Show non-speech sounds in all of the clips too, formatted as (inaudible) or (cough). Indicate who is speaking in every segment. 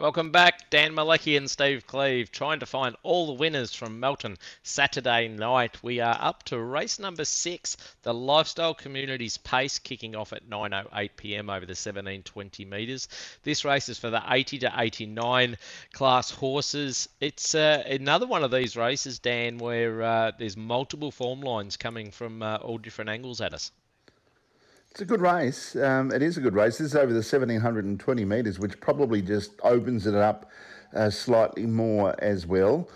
Speaker 1: Welcome back, Dan Malecki and Steve Cleave, trying to find all the winners from Melton Saturday night. We are up to race number six, the Lifestyle Communities Pace, kicking off at 9:08 p.m. over the 1720 metres. This race is for the 80 to 89 class horses. It's uh, another one of these races, Dan, where uh, there's multiple form lines coming from uh, all different angles at us.
Speaker 2: It's a good race. Um, it is a good race. This is over the 1720 metres, which probably just opens it up uh, slightly more as well.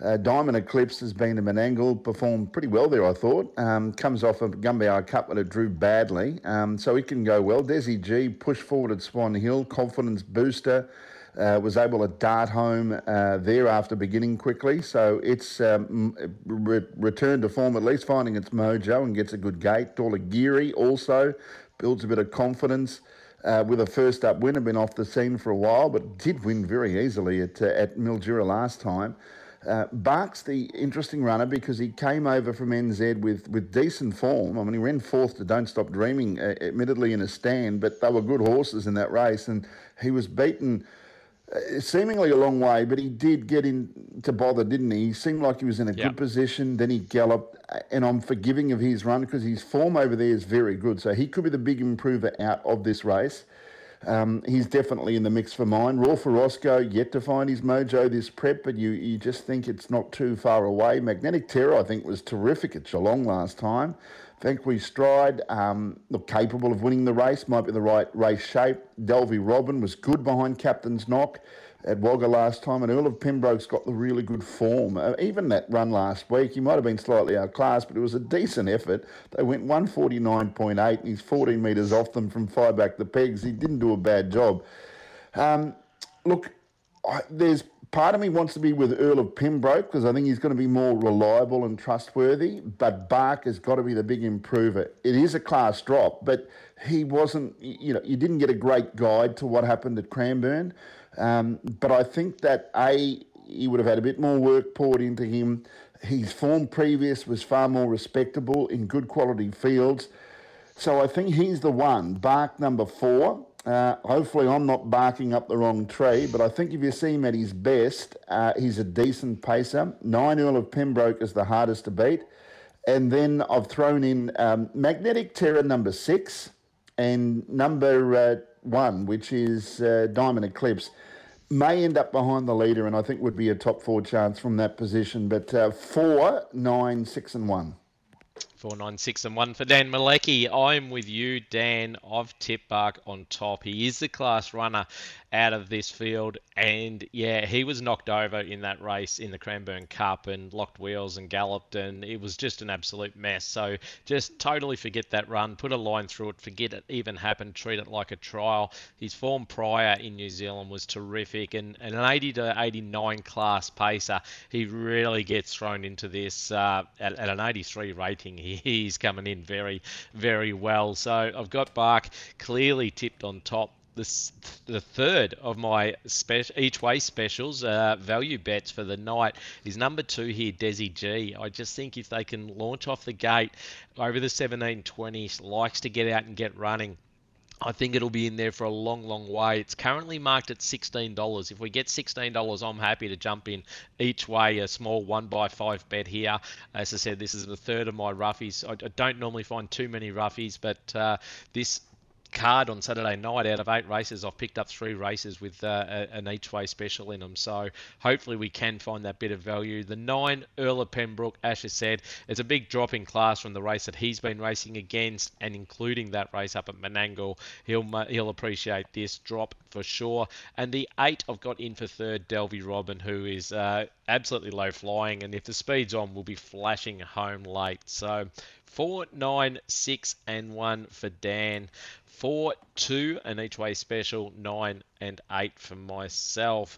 Speaker 2: Uh, Diamond Eclipse has been to Menangle, performed pretty well there, I thought. Um, comes off a Gunbower Cup when it drew badly, um, so it can go well. Desi G, push forward at Swan Hill, confidence booster uh, was able to dart home uh, there after beginning quickly. So it's um, re- returned to form, at least finding its mojo and gets a good gate. Dorla Geary also builds a bit of confidence. Uh, with a first up win, had been off the scene for a while, but did win very easily at, uh, at Mildura last time. Uh, Bark's the interesting runner because he came over from NZ with, with decent form. I mean, he ran fourth to Don't Stop Dreaming, uh, admittedly in a stand, but they were good horses in that race, and he was beaten seemingly a long way, but he did get in to bother, didn't he? He seemed like he was in a good position. Then he galloped, uh, and I'm forgiving of his run because his form over there is very good. So he could be the big improver out of this race. Um, he's definitely in the mix for mine. Raw for Roscoe, yet to find his mojo this prep, but you, you just think it's not too far away. Magnetic Terror, I think, was terrific at Geelong last time. Vanquish Stride, um, look, capable of winning the race, might be the right race shape. Delvey Robin was good behind Captain's Knock at Wagga last time, and Earl of Pembroke's got the really good form. Uh, even that run last week, he might have been slightly outclassed, but it was a decent effort. They went 149.8, and he's 14 metres off them from fire back the pegs. He didn't do a bad job. Um, look, I, there's part of me wants to be with Earl of Pembroke because I think he's going to be more reliable and trustworthy. But Bark has got to be the big improver. It is a class drop, but he wasn't. You know, you didn't get a great guide to what happened at Cranbourne. Um, but I think that a he would have had a bit more work poured into him. His form previous was far more respectable in good quality fields. So I think he's the one. Bark number four. Uh, hopefully, I'm not barking up the wrong tree, but I think if you see him at his best, uh, he's a decent pacer. Nine Earl of Pembroke is the hardest to beat. And then I've thrown in um, Magnetic Terror number six and number uh, one, which is uh, Diamond Eclipse. May end up behind the leader, and I think would be a top four chance from that position. But uh, four, nine, six, and one.
Speaker 1: Four nine six and one for Dan Malecki. I'm with you, Dan. I've tipped Bark on top. He is the class runner out of this field, and yeah, he was knocked over in that race in the Cranbourne Cup and locked wheels and galloped, and it was just an absolute mess. So just totally forget that run. Put a line through it. Forget it even happened. Treat it like a trial. His form prior in New Zealand was terrific, and, and an 80 to 89 class pacer. He really gets thrown into this uh, at, at an 83 rating (laughs) he's coming in very, very well. So I've got Bark clearly tipped on top. The, the third of my each way specials, uh, value bets for the night, is number two here, Desi G. I just think if they can launch off the gate over the 1720s, likes to get out and get running I think it'll be in there for a long, long way. It's currently marked at $16. If we get $16, I'm happy to jump in each way, a small one by five bet here. As I said, this is the third of my roughies. I, don't normally find too many roughies, but uh, this card on Saturday night out of eight races, I've picked up three races with uh, an each way special in them. So hopefully we can find that bit of value. The nine, Earl of Pembroke, Asher said, it's a big drop in class from the race that he's been racing against, and including that race up at Menangle. He'll he'll appreciate this drop for sure. And the eight, I've got in for third, Delvey Robin, who is uh, absolutely low flying, and if the speed's on, we'll be flashing home late. So four, nine, six, and one for Dan. Four, two, and each way special, nine and eight for myself.